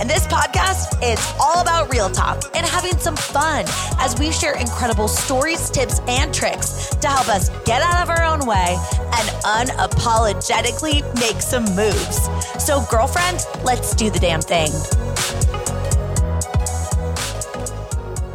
And this podcast is all about real talk and having some fun as we share incredible stories, tips, and tricks to help us get out of our own way and unapologetically make some moves. So, girlfriend, let's do the damn thing.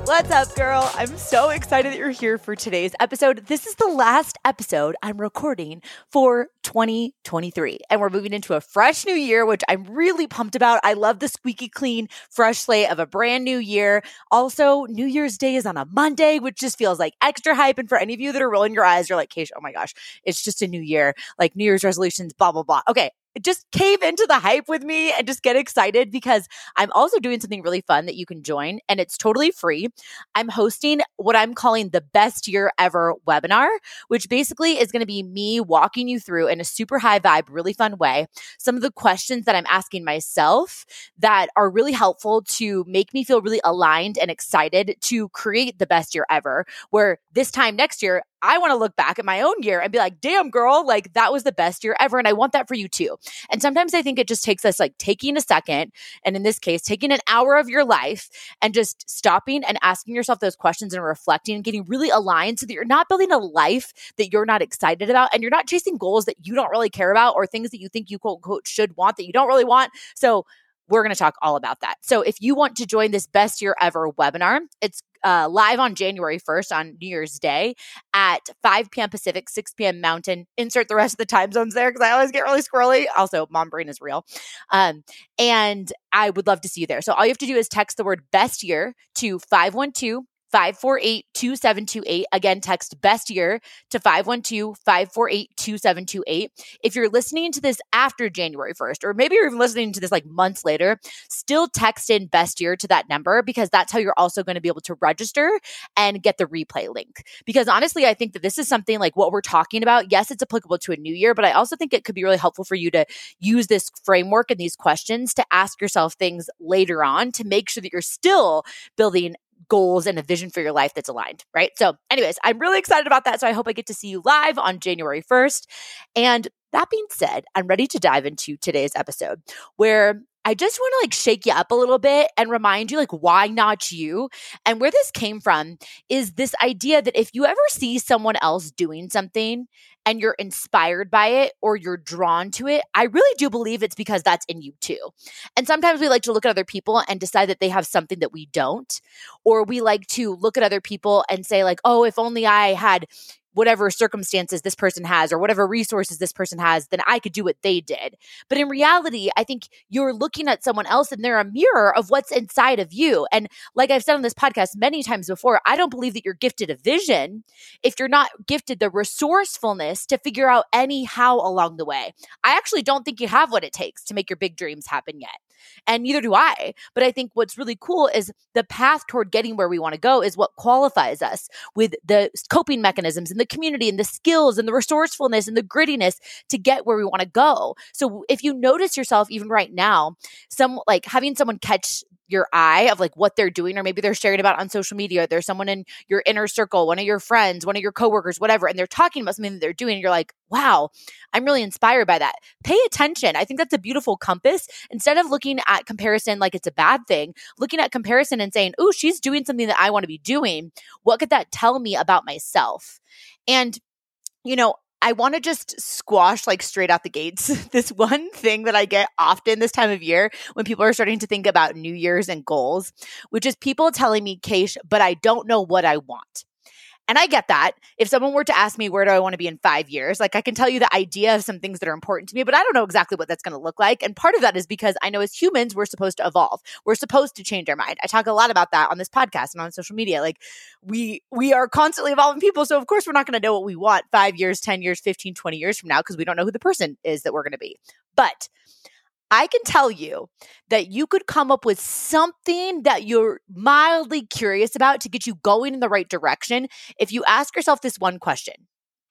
What's up, girl? I'm so excited that you're here for today's episode. This is the last episode I'm recording for 2023, and we're moving into a fresh new year, which I'm really pumped about. I love the squeaky clean, fresh slate of a brand new year. Also, New Year's Day is on a Monday, which just feels like extra hype. And for any of you that are rolling your eyes, you're like, Kacia, oh my gosh, it's just a new year, like New Year's resolutions, blah, blah, blah. Okay, just cave into the hype with me and just get excited because I'm also doing something really fun that you can join and it's totally free. I'm hosting what I'm calling the best year ever webinar, which basically is going to be me walking you through in a super high vibe, really fun way some of the questions that I'm asking myself that are really helpful to make me feel really aligned and excited to create the best year ever. Where this time next year, I want to look back at my own year and be like, damn, girl, like that was the best year ever. And I want that for you too. And sometimes I think it just takes us like taking a second, and in this case, taking an hour of your life and just stopping and asking yourself those questions and reflecting and getting really aligned so that you're not building a life that you're not excited about and you're not chasing goals that you don't really care about or things that you think you quote unquote should want that you don't really want. So we're going to talk all about that. So if you want to join this best year ever webinar, it's uh, live on January 1st on New Year's Day at 5 p.m. Pacific, 6 p.m. Mountain. Insert the rest of the time zones there because I always get really squirrely. Also, mom brain is real. Um, and I would love to see you there. So all you have to do is text the word best year to 512 548 2728. Again, text best year to 512 548 2728. If you're listening to this after January 1st, or maybe you're even listening to this like months later, still text in best year to that number because that's how you're also going to be able to register and get the replay link. Because honestly, I think that this is something like what we're talking about. Yes, it's applicable to a new year, but I also think it could be really helpful for you to use this framework and these questions to ask yourself things later on to make sure that you're still building goals and a vision for your life that's aligned, right? So, anyways, I'm really excited about that. So, I hope I get to see you live on January 1st. And that being said, I'm ready to dive into today's episode where I just want to like shake you up a little bit and remind you like why not you? And where this came from is this idea that if you ever see someone else doing something and you're inspired by it or you're drawn to it, I really do believe it's because that's in you too. And sometimes we like to look at other people and decide that they have something that we don't, or we like to look at other people and say like, "Oh, if only I had whatever circumstances this person has or whatever resources this person has, then I could do what they did. But in reality, I think you're looking at someone else and they're a mirror of what's inside of you. And like I've said on this podcast many times before, I don't believe that you're gifted a vision if you're not gifted the resourcefulness to figure out any how along the way. I actually don't think you have what it takes to make your big dreams happen yet and neither do I. But I think what's really cool is the path toward getting where we want to go is what qualifies us with the coping mechanisms and the community and the skills and the resourcefulness and the grittiness to get where we want to go. So if you notice yourself even right now, some like having someone catch your eye of like what they're doing or maybe they're sharing about on social media there's someone in your inner circle one of your friends one of your coworkers whatever and they're talking about something that they're doing you're like wow i'm really inspired by that. Pay attention. I think that's a beautiful compass. Instead of looking at comparison like it's a bad thing looking at comparison and saying oh she's doing something that i want to be doing what could that tell me about myself? And you know I want to just squash like straight out the gates this one thing that I get often this time of year when people are starting to think about New Year's and goals, which is people telling me, Keish, but I don't know what I want. And I get that. If someone were to ask me, where do I want to be in five years? Like, I can tell you the idea of some things that are important to me, but I don't know exactly what that's going to look like. And part of that is because I know as humans, we're supposed to evolve. We're supposed to change our mind. I talk a lot about that on this podcast and on social media. Like, we, we are constantly evolving people. So, of course, we're not going to know what we want five years, 10 years, 15, 20 years from now because we don't know who the person is that we're going to be. But I can tell you that you could come up with something that you're mildly curious about to get you going in the right direction if you ask yourself this one question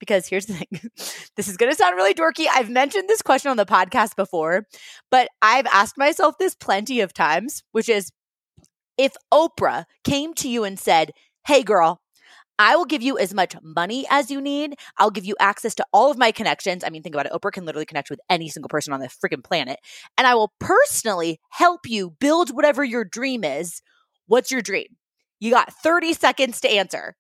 because here's the thing this is going to sound really dorky. I've mentioned this question on the podcast before, but I've asked myself this plenty of times, which is if Oprah came to you and said, Hey, girl, I will give you as much money as you need. I'll give you access to all of my connections. I mean, think about it. Oprah can literally connect with any single person on the freaking planet. And I will personally help you build whatever your dream is. What's your dream? You got 30 seconds to answer.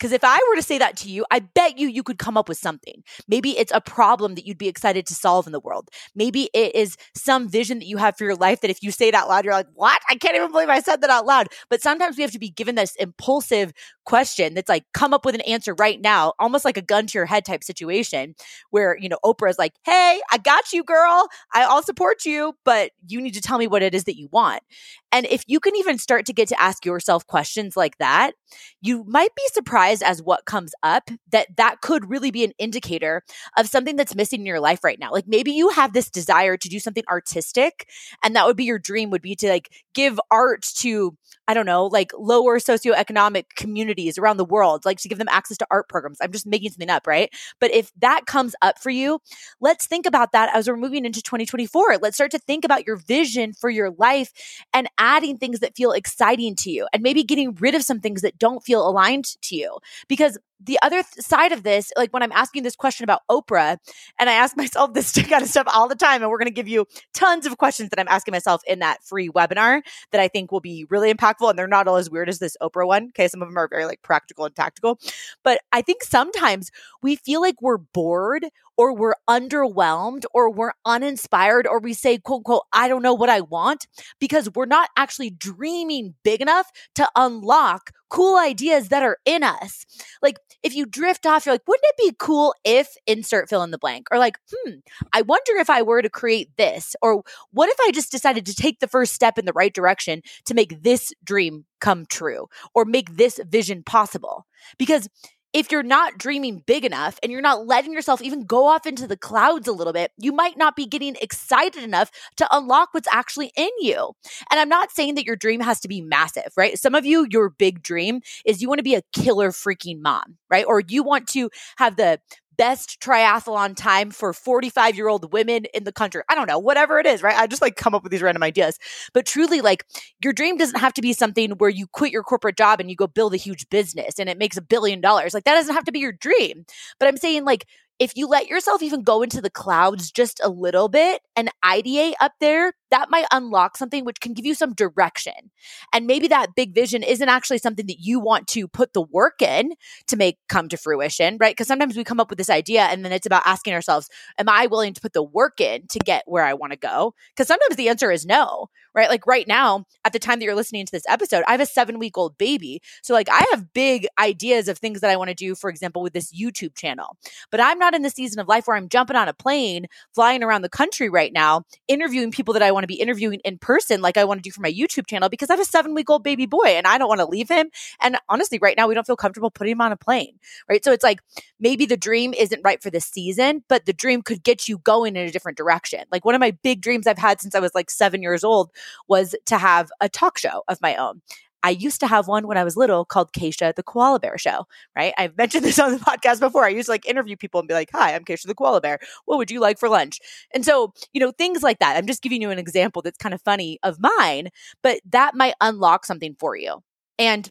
Because if I were to say that to you, I bet you you could come up with something. Maybe it's a problem that you'd be excited to solve in the world. Maybe it is some vision that you have for your life that if you say it out loud, you're like, what? I can't even believe I said that out loud. But sometimes we have to be given this impulsive question that's like, come up with an answer right now, almost like a gun to your head type situation where, you know, Oprah is like, hey, I got you, girl. I, I'll support you, but you need to tell me what it is that you want. And if you can even start to get to ask yourself questions like that, you might be surprised as what comes up that that could really be an indicator of something that's missing in your life right now. Like maybe you have this desire to do something artistic and that would be your dream would be to like give art to I don't know, like lower socioeconomic communities around the world, like to give them access to art programs. I'm just making something up, right? But if that comes up for you, let's think about that as we're moving into 2024. Let's start to think about your vision for your life and adding things that feel exciting to you and maybe getting rid of some things that don't feel aligned to you. Because the other th- side of this, like when I'm asking this question about Oprah, and I ask myself this kind of stuff all the time, and we're going to give you tons of questions that I'm asking myself in that free webinar that I think will be really impactful. And they're not all as weird as this Oprah one. Okay. Some of them are very like practical and tactical. But I think sometimes we feel like we're bored or we're underwhelmed or we're uninspired or we say, quote, quote, I don't know what I want because we're not actually dreaming big enough to unlock cool ideas that are in us. Like if you drift off, you're like, wouldn't it be cool if insert fill in the blank? Or like, hmm, I wonder if I were to create this. Or what if I just decided to take the first step in the right direction to make this dream come true or make this vision possible? Because if you're not dreaming big enough and you're not letting yourself even go off into the clouds a little bit, you might not be getting excited enough to unlock what's actually in you. And I'm not saying that your dream has to be massive, right? Some of you, your big dream is you want to be a killer freaking mom, right? Or you want to have the best triathlon time for 45 year old women in the country. I don't know, whatever it is, right? I just like come up with these random ideas. But truly, like your dream doesn't have to be something where you quit your corporate job and you go build a huge business and it makes a billion dollars. Like that doesn't have to be your dream. But I'm saying, like, if you let yourself even go into the clouds just a little bit and ideate up there, that might unlock something which can give you some direction. And maybe that big vision isn't actually something that you want to put the work in to make come to fruition, right? Because sometimes we come up with this idea and then it's about asking ourselves, am I willing to put the work in to get where I want to go? Because sometimes the answer is no, right? Like right now, at the time that you're listening to this episode, I have a seven week old baby. So, like, I have big ideas of things that I want to do, for example, with this YouTube channel. But I'm not in the season of life where I'm jumping on a plane, flying around the country right now, interviewing people that I want to be interviewing in person, like I want to do for my YouTube channel, because I have a seven week old baby boy and I don't want to leave him. And honestly, right now, we don't feel comfortable putting him on a plane, right? So, it's like maybe the dream isn't right for the season, but the dream could get you going in a different direction. Like one of my big dreams I've had since I was like seven years old was to have a talk show of my own. I used to have one when I was little called Kacia the Koala Bear Show, right? I've mentioned this on the podcast before. I used to like interview people and be like, Hi, I'm Kacia the Koala Bear. What would you like for lunch? And so, you know, things like that. I'm just giving you an example that's kind of funny of mine, but that might unlock something for you. And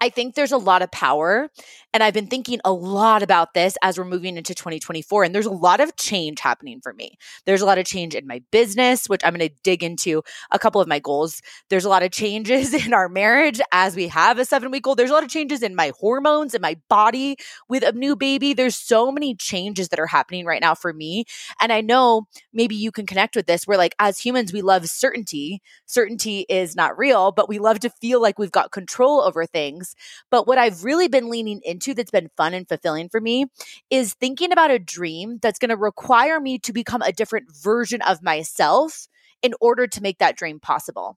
I think there's a lot of power. And I've been thinking a lot about this as we're moving into 2024. And there's a lot of change happening for me. There's a lot of change in my business, which I'm going to dig into a couple of my goals. There's a lot of changes in our marriage as we have a seven week old. There's a lot of changes in my hormones and my body with a new baby. There's so many changes that are happening right now for me. And I know maybe you can connect with this where, like, as humans, we love certainty. Certainty is not real, but we love to feel like we've got control over things things. But what I've really been leaning into that's been fun and fulfilling for me is thinking about a dream that's going to require me to become a different version of myself in order to make that dream possible.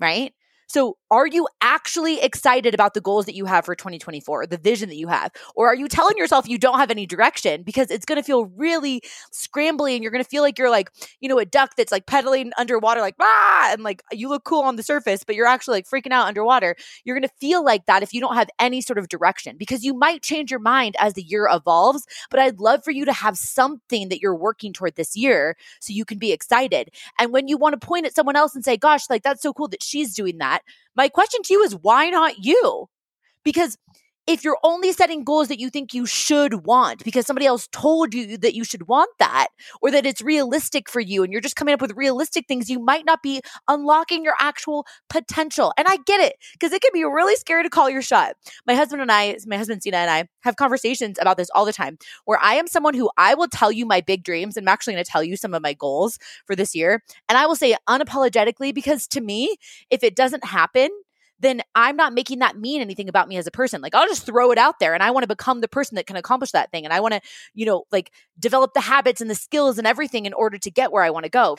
Right. So, are you actually excited about the goals that you have for 2024, the vision that you have? Or are you telling yourself you don't have any direction because it's going to feel really scrambly and you're going to feel like you're like, you know, a duck that's like pedaling underwater, like, ah, and like you look cool on the surface, but you're actually like freaking out underwater. You're going to feel like that if you don't have any sort of direction because you might change your mind as the year evolves. But I'd love for you to have something that you're working toward this year so you can be excited. And when you want to point at someone else and say, gosh, like that's so cool that she's doing that my question to you is why not you? Because if you're only setting goals that you think you should want because somebody else told you that you should want that or that it's realistic for you and you're just coming up with realistic things, you might not be unlocking your actual potential. And I get it because it can be really scary to call your shot. My husband and I, my husband Sina and I have conversations about this all the time where I am someone who I will tell you my big dreams and I'm actually going to tell you some of my goals for this year. And I will say unapologetically because to me, if it doesn't happen, then I'm not making that mean anything about me as a person. Like I'll just throw it out there and I want to become the person that can accomplish that thing. And I want to, you know, like develop the habits and the skills and everything in order to get where I want to go.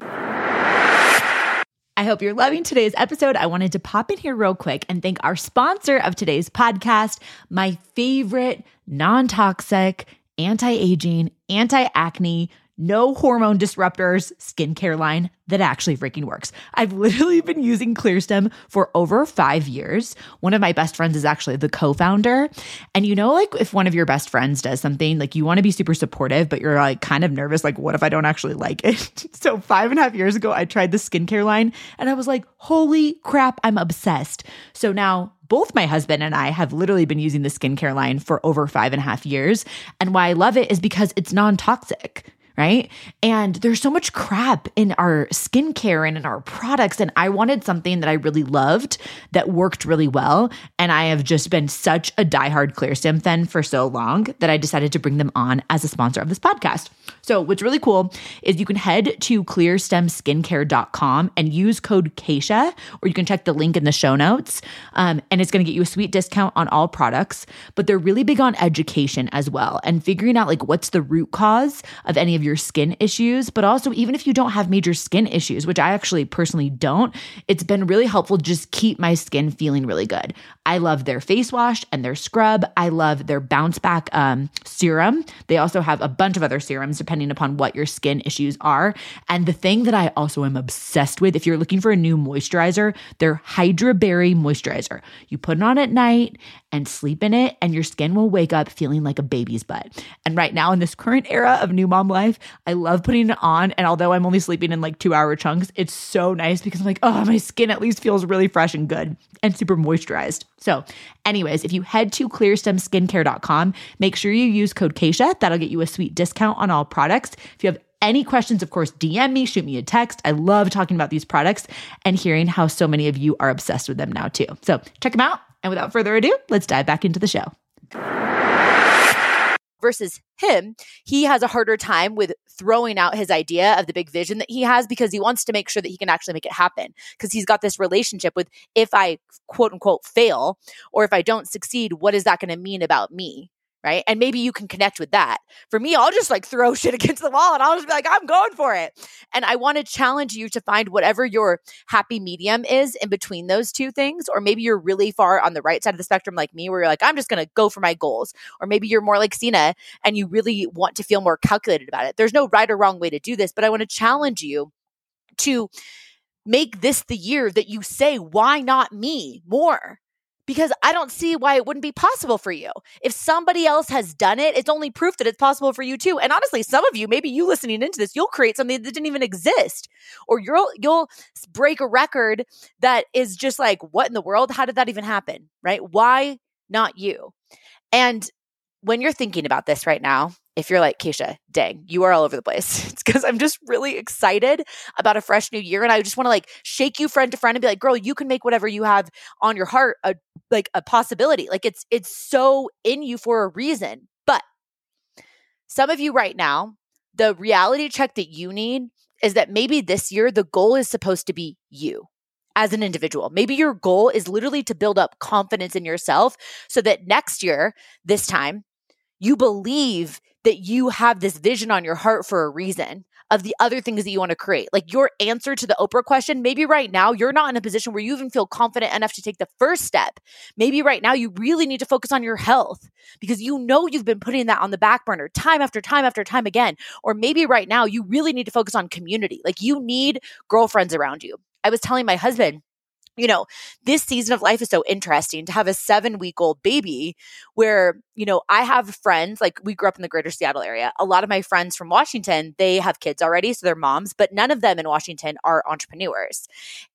I hope you're loving today's episode. I wanted to pop in here real quick and thank our sponsor of today's podcast, my favorite non toxic, anti aging, anti acne, no hormone disruptors skincare line that actually freaking works. I've literally been using Clearstem for over five years. One of my best friends is actually the co founder. And you know, like if one of your best friends does something, like you want to be super supportive, but you're like kind of nervous, like, what if I don't actually like it? so, five and a half years ago, I tried the skincare line and I was like, holy crap, I'm obsessed. So now both my husband and I have literally been using the skincare line for over five and a half years. And why I love it is because it's non toxic right? And there's so much crap in our skincare and in our products. And I wanted something that I really loved that worked really well. And I have just been such a diehard Clearstem fan for so long that I decided to bring them on as a sponsor of this podcast. So, what's really cool is you can head to clearstemskincare.com and use code Kacia, or you can check the link in the show notes. Um, and it's going to get you a sweet discount on all products. But they're really big on education as well and figuring out like what's the root cause of any of your skin issues. But also, even if you don't have major skin issues, which I actually personally don't, it's been really helpful just keep my skin feeling really good. I love their face wash and their scrub. I love their bounce back um, serum. They also have a bunch of other serums depending upon what your skin issues are. And the thing that I also am obsessed with, if you're looking for a new moisturizer, their Hydra Berry moisturizer. You put it on at night and sleep in it, and your skin will wake up feeling like a baby's butt. And right now, in this current era of new mom life, I love putting it on. And although I'm only sleeping in like two hour chunks, it's so nice because I'm like, oh, my skin at least feels really fresh and good and super moisturized. So, anyways, if you head to clearstemskincare.com, make sure you use code Kacia. That'll get you a sweet discount on all products. If you have any questions, of course, DM me, shoot me a text. I love talking about these products and hearing how so many of you are obsessed with them now, too. So, check them out. And without further ado, let's dive back into the show versus him, he has a harder time with throwing out his idea of the big vision that he has because he wants to make sure that he can actually make it happen. Because he's got this relationship with if I quote unquote fail or if I don't succeed, what is that going to mean about me? Right? And maybe you can connect with that. For me, I'll just like throw shit against the wall and I'll just be like, I'm going for it. And I want to challenge you to find whatever your happy medium is in between those two things. Or maybe you're really far on the right side of the spectrum, like me, where you're like, I'm just going to go for my goals. Or maybe you're more like Cena and you really want to feel more calculated about it. There's no right or wrong way to do this, but I want to challenge you to make this the year that you say, why not me more? Because I don't see why it wouldn't be possible for you. If somebody else has done it, it's only proof that it's possible for you too. And honestly, some of you, maybe you listening into this, you'll create something that didn't even exist, or you'll you'll break a record that is just like, what in the world? How did that even happen? Right? Why not you? And when you're thinking about this right now, if you're like, Kacia, dang, you are all over the place. It's because I'm just really excited about a fresh new year. And I just want to like shake you friend to friend and be like, girl, you can make whatever you have on your heart a like a possibility. Like it's it's so in you for a reason. But some of you right now, the reality check that you need is that maybe this year the goal is supposed to be you as an individual. Maybe your goal is literally to build up confidence in yourself so that next year, this time, you believe that you have this vision on your heart for a reason of the other things that you want to create. Like your answer to the Oprah question, maybe right now you're not in a position where you even feel confident enough to take the first step. Maybe right now you really need to focus on your health because you know you've been putting that on the back burner time after time after time again. Or maybe right now you really need to focus on community. Like you need girlfriends around you. I was telling my husband, you know, this season of life is so interesting to have a seven week old baby where, you know, I have friends, like we grew up in the greater Seattle area. A lot of my friends from Washington, they have kids already, so they're moms, but none of them in Washington are entrepreneurs.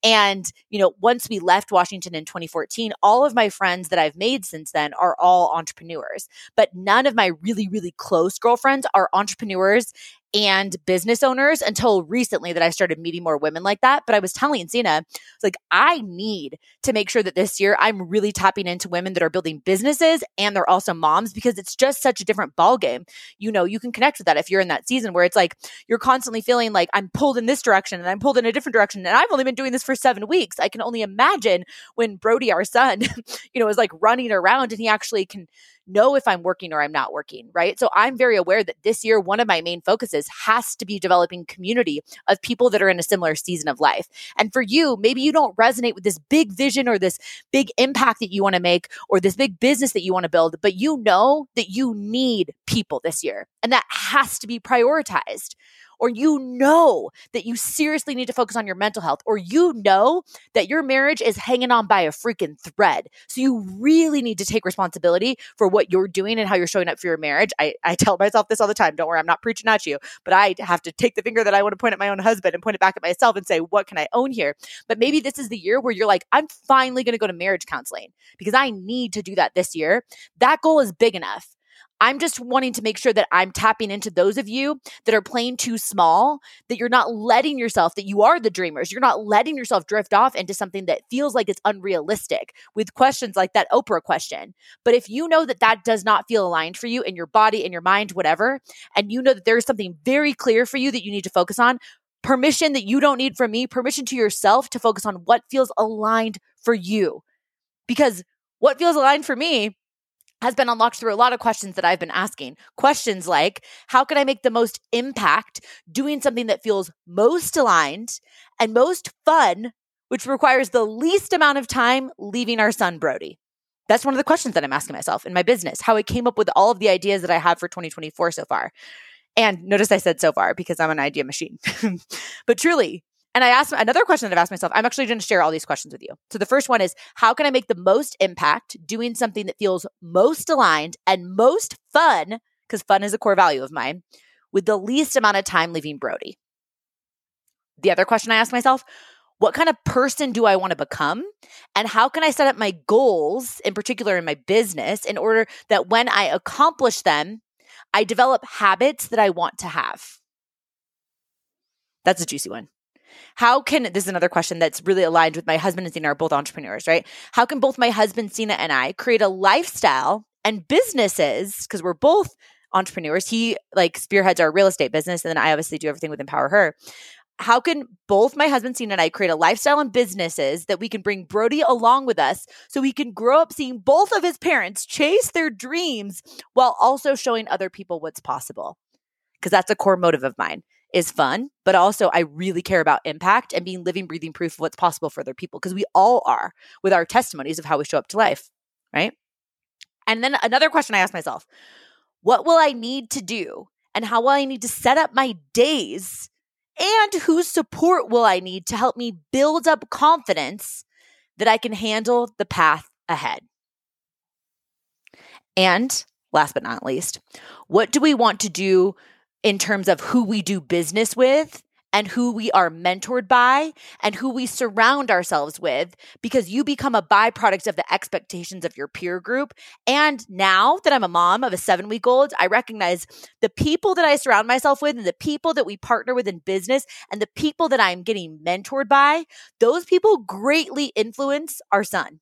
And, you know, once we left Washington in 2014, all of my friends that I've made since then are all entrepreneurs, but none of my really, really close girlfriends are entrepreneurs and business owners until recently that I started meeting more women like that. But I was telling Zena, like, I need to make sure that this year I'm really tapping into women that are building businesses and they're also moms because it's just such a different ball game. You know, you can connect with that if you're in that season where it's like you're constantly feeling like I'm pulled in this direction and I'm pulled in a different direction. And I've only been doing this for seven weeks. I can only imagine when Brody, our son, you know, is like running around and he actually can know if I'm working or I'm not working, right? So I'm very aware that this year, one of my main focuses has to be developing community of people that are in a similar season of life. And for you, maybe you don't resonate with this big vision or this big impact that you want to make or this big business that you want to build, but you know that you need people this year and that has to be prioritized or you know that you seriously need to focus on your mental health, or you know that your marriage is hanging on by a freaking thread. So you really need to take responsibility for what you're doing and how you're showing up for your marriage. I, I tell myself this all the time. Don't worry, I'm not preaching at you, but I have to take the finger that I want to point at my own husband and point it back at myself and say, what can I own here? But maybe this is the year where you're like, I'm finally going to go to marriage counseling because I need to do that this year. That goal is big enough. I'm just wanting to make sure that I'm tapping into those of you that are playing too small, that you're not letting yourself, that you are the dreamers. You're not letting yourself drift off into something that feels like it's unrealistic with questions like that Oprah question. But if you know that that does not feel aligned for you in your body, in your mind, whatever, and you know that there is something very clear for you that you need to focus on, permission that you don't need from me, permission to yourself to focus on what feels aligned for you. Because what feels aligned for me has been unlocked through a lot of questions that I've been asking. Questions like, how can I make the most impact doing something that feels most aligned and most fun, which requires the least amount of time leaving our son, Brody? That's one of the questions that I'm asking myself in my business, how I came up with all of the ideas that I have for 2024 so far. And notice I said so far because I'm an idea machine. but truly, and I asked another question that I've asked myself. I'm actually going to share all these questions with you. So the first one is how can I make the most impact doing something that feels most aligned and most fun, because fun is a core value of mine, with the least amount of time leaving Brody? The other question I asked myself, what kind of person do I want to become? And how can I set up my goals, in particular in my business, in order that when I accomplish them, I develop habits that I want to have? That's a juicy one. How can this is another question that's really aligned with my husband and Zena are both entrepreneurs, right? How can both my husband Zena and I create a lifestyle and businesses because we're both entrepreneurs. He like spearheads our real estate business, and then I obviously do everything with Empower Her. How can both my husband Zena and I create a lifestyle and businesses that we can bring Brody along with us so he can grow up seeing both of his parents chase their dreams while also showing other people what's possible? Because that's a core motive of mine is fun, but also I really care about impact and being living, breathing proof of what's possible for other people because we all are with our testimonies of how we show up to life, right? And then another question I ask myself what will I need to do and how will I need to set up my days? And whose support will I need to help me build up confidence that I can handle the path ahead? And last but not least, what do we want to do in terms of who we do business with and who we are mentored by and who we surround ourselves with because you become a byproduct of the expectations of your peer group. And now that I'm a mom of a seven week old, I recognize the people that I surround myself with and the people that we partner with in business and the people that I'm getting mentored by, those people greatly influence our son.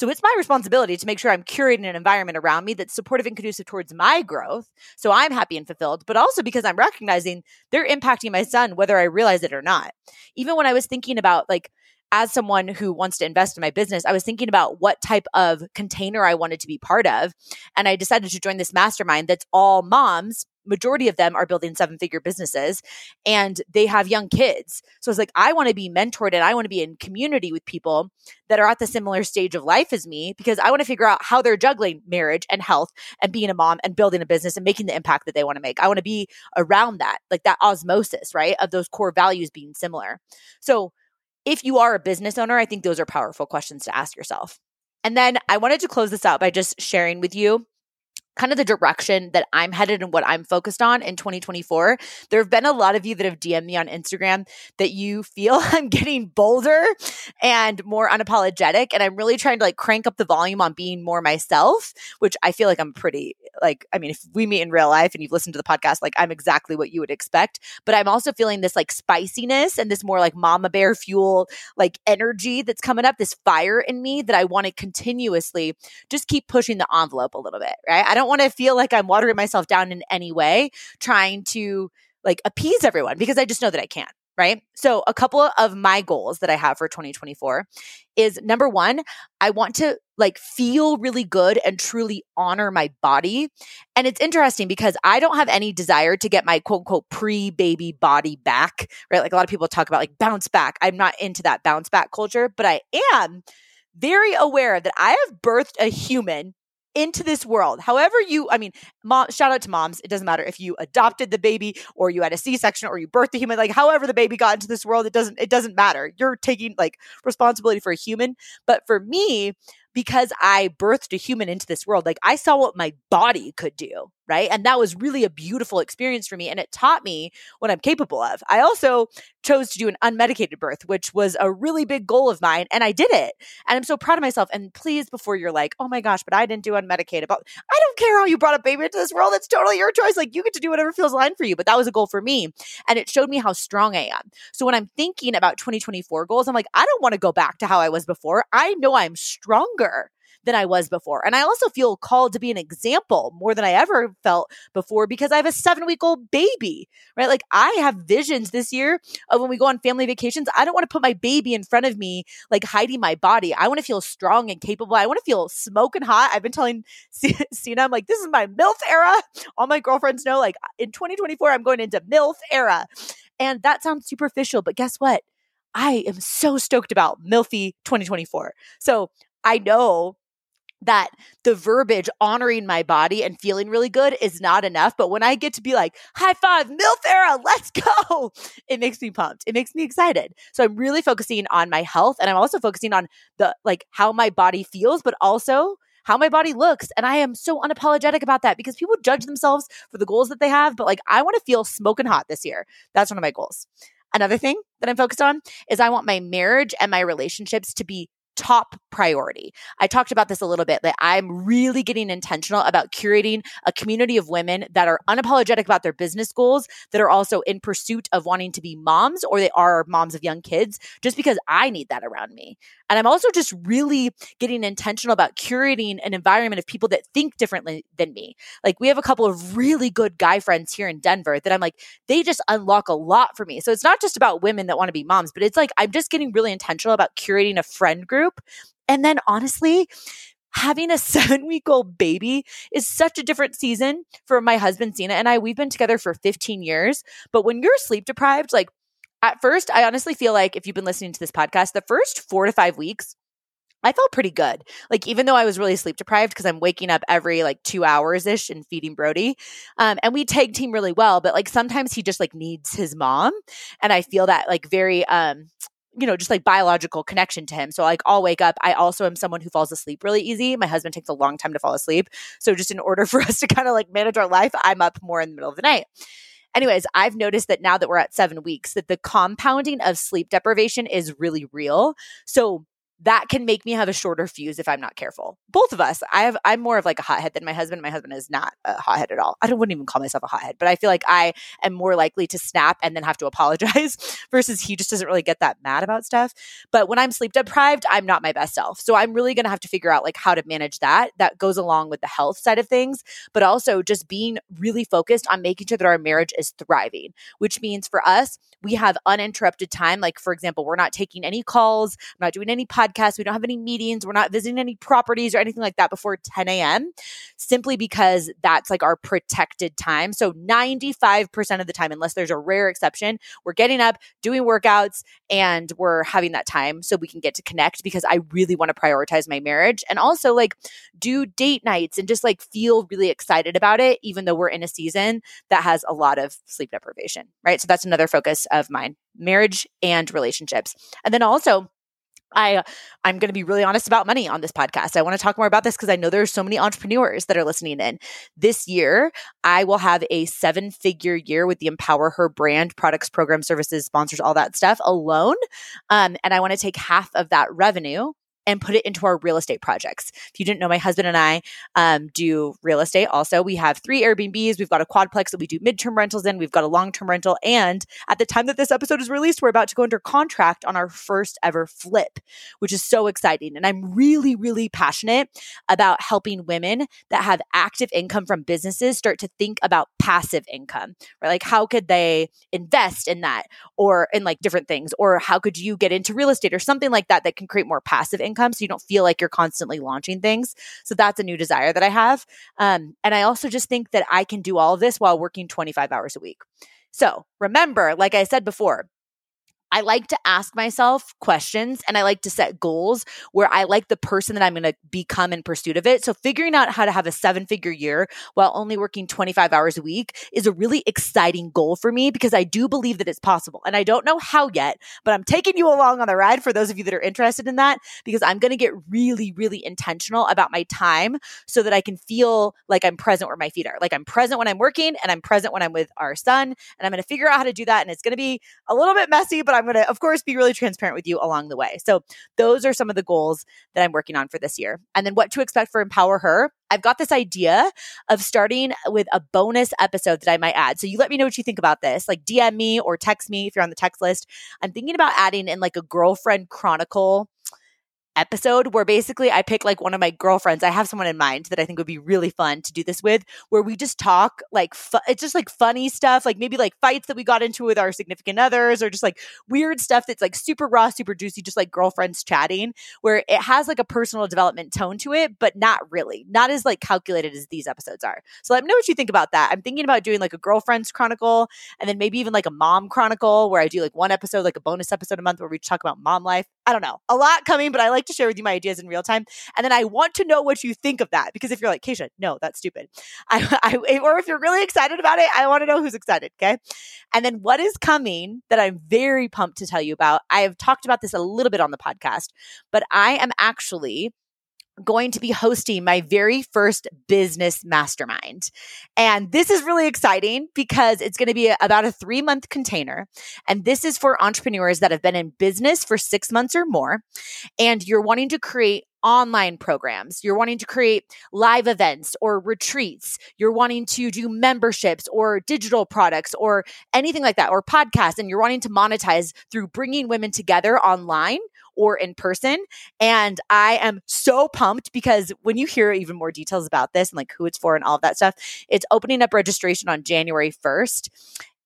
So it's my responsibility to make sure I'm curating an environment around me that's supportive and conducive towards my growth. So I'm happy and fulfilled, but also because I'm recognizing they're impacting my son, whether I realize it or not. Even when I was thinking about like, as someone who wants to invest in my business, I was thinking about what type of container I wanted to be part of. And I decided to join this mastermind that's all moms majority of them are building seven figure businesses and they have young kids. So it's like, I want to be mentored and I want to be in community with people that are at the similar stage of life as me because I want to figure out how they're juggling marriage and health and being a mom and building a business and making the impact that they want to make. I want to be around that, like that osmosis, right? Of those core values being similar. So if you are a business owner, I think those are powerful questions to ask yourself. And then I wanted to close this out by just sharing with you kind of the direction that I'm headed and what I'm focused on in 2024. There have been a lot of you that have DM'd me on Instagram that you feel I'm getting bolder and more unapologetic. And I'm really trying to like crank up the volume on being more myself, which I feel like I'm pretty like, I mean, if we meet in real life and you've listened to the podcast, like I'm exactly what you would expect. But I'm also feeling this like spiciness and this more like mama bear fuel, like energy that's coming up, this fire in me that I want to continuously just keep pushing the envelope a little bit, right? I don't want to feel like I'm watering myself down in any way, trying to like appease everyone because I just know that I can't. Right. So, a couple of my goals that I have for 2024 is number one, I want to like feel really good and truly honor my body. And it's interesting because I don't have any desire to get my quote unquote pre baby body back. Right. Like a lot of people talk about like bounce back. I'm not into that bounce back culture, but I am very aware that I have birthed a human into this world. However, you, I mean, mom, shout out to moms. It doesn't matter if you adopted the baby or you had a C-section or you birthed the human, like however the baby got into this world, it doesn't, it doesn't matter. You're taking like responsibility for a human. But for me, because I birthed a human into this world, like I saw what my body could do, right? And that was really a beautiful experience for me. And it taught me what I'm capable of. I also chose to do an unmedicated birth, which was a really big goal of mine. And I did it. And I'm so proud of myself. And please, before you're like, oh my gosh, but I didn't do unmedicated, but I don't care how you brought a baby into this world. It's totally your choice. Like you get to do whatever feels aligned for you. But that was a goal for me. And it showed me how strong I am. So when I'm thinking about 2024 goals, I'm like, I don't want to go back to how I was before. I know I'm stronger than I was before. And I also feel called to be an example more than I ever felt before because I have a seven week old baby, right? Like I have visions this year of when we go on family vacations. I don't want to put my baby in front of me, like hiding my body. I want to feel strong and capable. I want to feel smoking hot. I've been telling Cena, I'm like, this is my MILF era. All my girlfriends know, like in 2024, I'm going into MILF era. And that sounds superficial, but guess what? I am so stoked about MILFy 2024. So I know that the verbiage honoring my body and feeling really good is not enough. But when I get to be like, high five, MILF era, let's go, it makes me pumped. It makes me excited. So I'm really focusing on my health and I'm also focusing on the like how my body feels, but also how my body looks. And I am so unapologetic about that because people judge themselves for the goals that they have. But like, I want to feel smoking hot this year. That's one of my goals. Another thing that I'm focused on is I want my marriage and my relationships to be top priority. I talked about this a little bit that I'm really getting intentional about curating a community of women that are unapologetic about their business goals, that are also in pursuit of wanting to be moms or they are moms of young kids, just because I need that around me. And I'm also just really getting intentional about curating an environment of people that think differently than me. Like we have a couple of really good guy friends here in Denver that I'm like, they just unlock a lot for me. So it's not just about women that want to be moms, but it's like I'm just getting really intentional about curating a friend group. And then honestly, having a seven week old baby is such a different season for my husband, Cena, and I. We've been together for 15 years. But when you're sleep deprived, like at first, I honestly feel like if you've been listening to this podcast, the first four to five weeks, I felt pretty good. Like even though I was really sleep deprived because I'm waking up every like two hours ish and feeding Brody, um, and we tag team really well. But like sometimes he just like needs his mom, and I feel that like very um, you know, just like biological connection to him. So like I'll wake up. I also am someone who falls asleep really easy. My husband takes a long time to fall asleep. So just in order for us to kind of like manage our life, I'm up more in the middle of the night. Anyways, I've noticed that now that we're at seven weeks, that the compounding of sleep deprivation is really real. So that can make me have a shorter fuse if I'm not careful. Both of us. I have I'm more of like a hothead than my husband. My husband is not a hothead at all. I don't wouldn't even call myself a hothead, but I feel like I am more likely to snap and then have to apologize versus he just doesn't really get that mad about stuff. But when I'm sleep deprived, I'm not my best self. So I'm really going to have to figure out like how to manage that. That goes along with the health side of things, but also just being really focused on making sure that our marriage is thriving, which means for us, we have uninterrupted time. Like for example, we're not taking any calls, I'm not doing any podcast podcast. We don't have any meetings. We're not visiting any properties or anything like that before 10 a.m. simply because that's like our protected time. So 95% of the time, unless there's a rare exception, we're getting up, doing workouts, and we're having that time so we can get to connect because I really want to prioritize my marriage and also like do date nights and just like feel really excited about it, even though we're in a season that has a lot of sleep deprivation, right? So that's another focus of mine marriage and relationships. And then also, I I'm going to be really honest about money on this podcast. I want to talk more about this because I know there are so many entrepreneurs that are listening in. This year, I will have a seven-figure year with the Empower Her brand, products, program, services, sponsors, all that stuff alone. Um, and I want to take half of that revenue and put it into our real estate projects. If you didn't know, my husband and I um, do real estate also. We have three Airbnbs. We've got a quadplex that we do midterm rentals in. We've got a long term rental. And at the time that this episode is released, we're about to go under contract on our first ever flip, which is so exciting. And I'm really, really passionate about helping women that have active income from businesses start to think about passive income, right? Like, how could they invest in that or in like different things? Or how could you get into real estate or something like that that can create more passive income? Income so you don't feel like you're constantly launching things. So that's a new desire that I have. Um, and I also just think that I can do all of this while working 25 hours a week. So remember, like I said before, I like to ask myself questions and I like to set goals where I like the person that I'm going to become in pursuit of it. So figuring out how to have a seven figure year while only working 25 hours a week is a really exciting goal for me because I do believe that it's possible. And I don't know how yet, but I'm taking you along on the ride for those of you that are interested in that because I'm going to get really, really intentional about my time so that I can feel like I'm present where my feet are. Like I'm present when I'm working and I'm present when I'm with our son. And I'm going to figure out how to do that. And it's going to be a little bit messy, but I'm going to, of course, be really transparent with you along the way. So those are some of the goals that I'm working on for this year. And then what to expect for Empower Her. I've got this idea of starting with a bonus episode that I might add. So you let me know what you think about this. Like DM me or text me if you're on the text list. I'm thinking about adding in like a girlfriend chronicle episode where basically I pick like one of my girlfriends. I have someone in mind that I think would be really fun to do this with, where we just talk like fu- it's just like funny stuff, like maybe like fights that we got into with our significant others, or just like weird stuff that's like super raw, super juicy, just like girlfriends chatting, where it has like a personal development tone to it, but not really, not as like calculated as these episodes are. So let me know what you think about that. I'm thinking about doing like a girlfriend's chronicle, and then maybe even like a mom chronicle, where I do like one episode, like a bonus episode a month, where we talk about mom life. I don't know, a lot coming, but I like to share with you my ideas in real time. And then I want to know what you think of that because if you're like, Kacia, no, that's stupid. I, I, or if you're really excited about it, I want to know who's excited. Okay. And then what is coming that I'm very pumped to tell you about. I have talked about this a little bit on the podcast, but I am actually going to be hosting my very first business mastermind. And this is really exciting because it's going to be about a three month container. And this is for entrepreneurs that have been in business for six months or more. And you're wanting to create online programs, you're wanting to create live events or retreats, you're wanting to do memberships or digital products or anything like that, or podcasts, and you're wanting to monetize through bringing women together online or in person. And I am so pumped because when you hear even more details about this and like who it's for and all of that stuff, it's opening up registration on January 1st.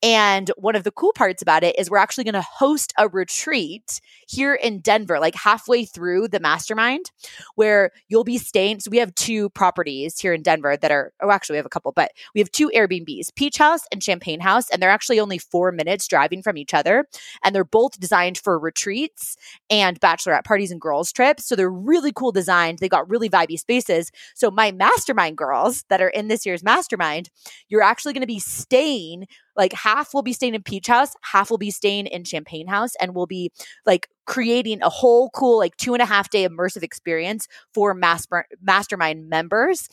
And one of the cool parts about it is we're actually going to host a retreat here in Denver, like halfway through the mastermind, where you'll be staying. So we have two properties here in Denver that are, oh, actually, we have a couple, but we have two Airbnbs, Peach House and Champagne House. And they're actually only four minutes driving from each other. And they're both designed for retreats and bachelorette parties and girls' trips. So they're really cool designed. They got really vibey spaces. So my mastermind girls that are in this year's mastermind, you're actually going to be staying like half will be staying in Peach House, half will be staying in Champagne House, and we'll be like creating a whole cool like two and a half day immersive experience for master mastermind members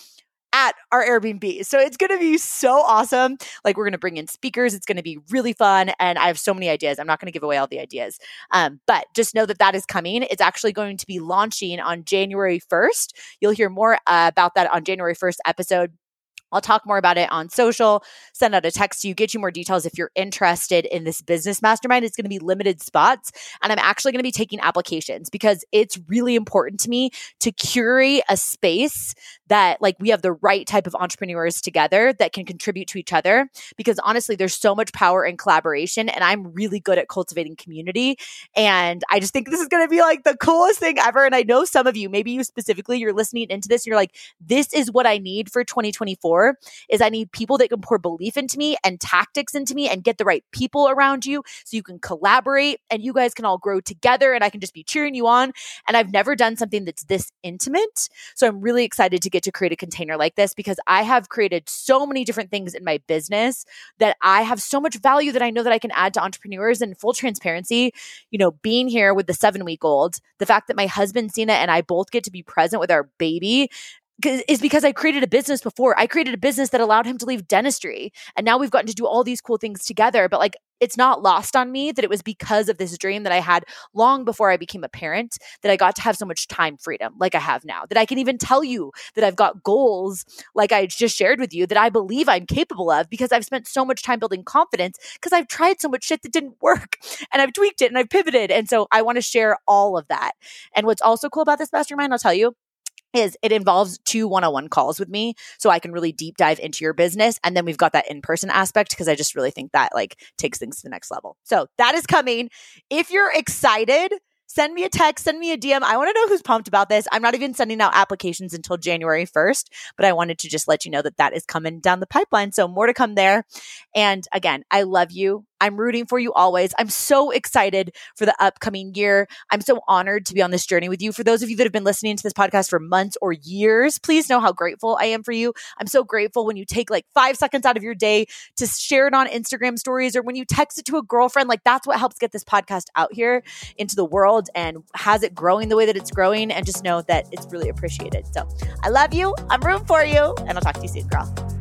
at our Airbnb. So it's going to be so awesome. Like we're going to bring in speakers. It's going to be really fun. And I have so many ideas. I'm not going to give away all the ideas. Um, but just know that that is coming. It's actually going to be launching on January 1st. You'll hear more uh, about that on January 1st episode. I'll talk more about it on social, send out a text to you, get you more details if you're interested in this business mastermind. It's going to be limited spots. And I'm actually going to be taking applications because it's really important to me to curate a space that like we have the right type of entrepreneurs together that can contribute to each other because honestly there's so much power in collaboration and I'm really good at cultivating community and I just think this is going to be like the coolest thing ever and I know some of you maybe you specifically you're listening into this you're like this is what I need for 2024 is I need people that can pour belief into me and tactics into me and get the right people around you so you can collaborate and you guys can all grow together and I can just be cheering you on. And I've never done something that's this intimate. So I'm really excited to get to create a container like this because I have created so many different things in my business that I have so much value that I know that I can add to entrepreneurs and full transparency, you know, being here with the 7 week old, the fact that my husband Cena and I both get to be present with our baby is because I created a business before. I created a business that allowed him to leave dentistry. And now we've gotten to do all these cool things together. But like, it's not lost on me that it was because of this dream that I had long before I became a parent that I got to have so much time freedom like I have now. That I can even tell you that I've got goals like I just shared with you that I believe I'm capable of because I've spent so much time building confidence because I've tried so much shit that didn't work and I've tweaked it and I've pivoted. And so I want to share all of that. And what's also cool about this mastermind, I'll tell you, is it involves two one-on-one calls with me so I can really deep dive into your business and then we've got that in-person aspect because I just really think that like takes things to the next level. So that is coming. If you're excited, send me a text, send me a DM. I want to know who's pumped about this. I'm not even sending out applications until January 1st, but I wanted to just let you know that that is coming down the pipeline. So more to come there. And again, I love you. I'm rooting for you always. I'm so excited for the upcoming year. I'm so honored to be on this journey with you. For those of you that have been listening to this podcast for months or years, please know how grateful I am for you. I'm so grateful when you take like five seconds out of your day to share it on Instagram stories or when you text it to a girlfriend. Like that's what helps get this podcast out here into the world and has it growing the way that it's growing. And just know that it's really appreciated. So I love you. I'm rooting for you. And I'll talk to you soon, girl.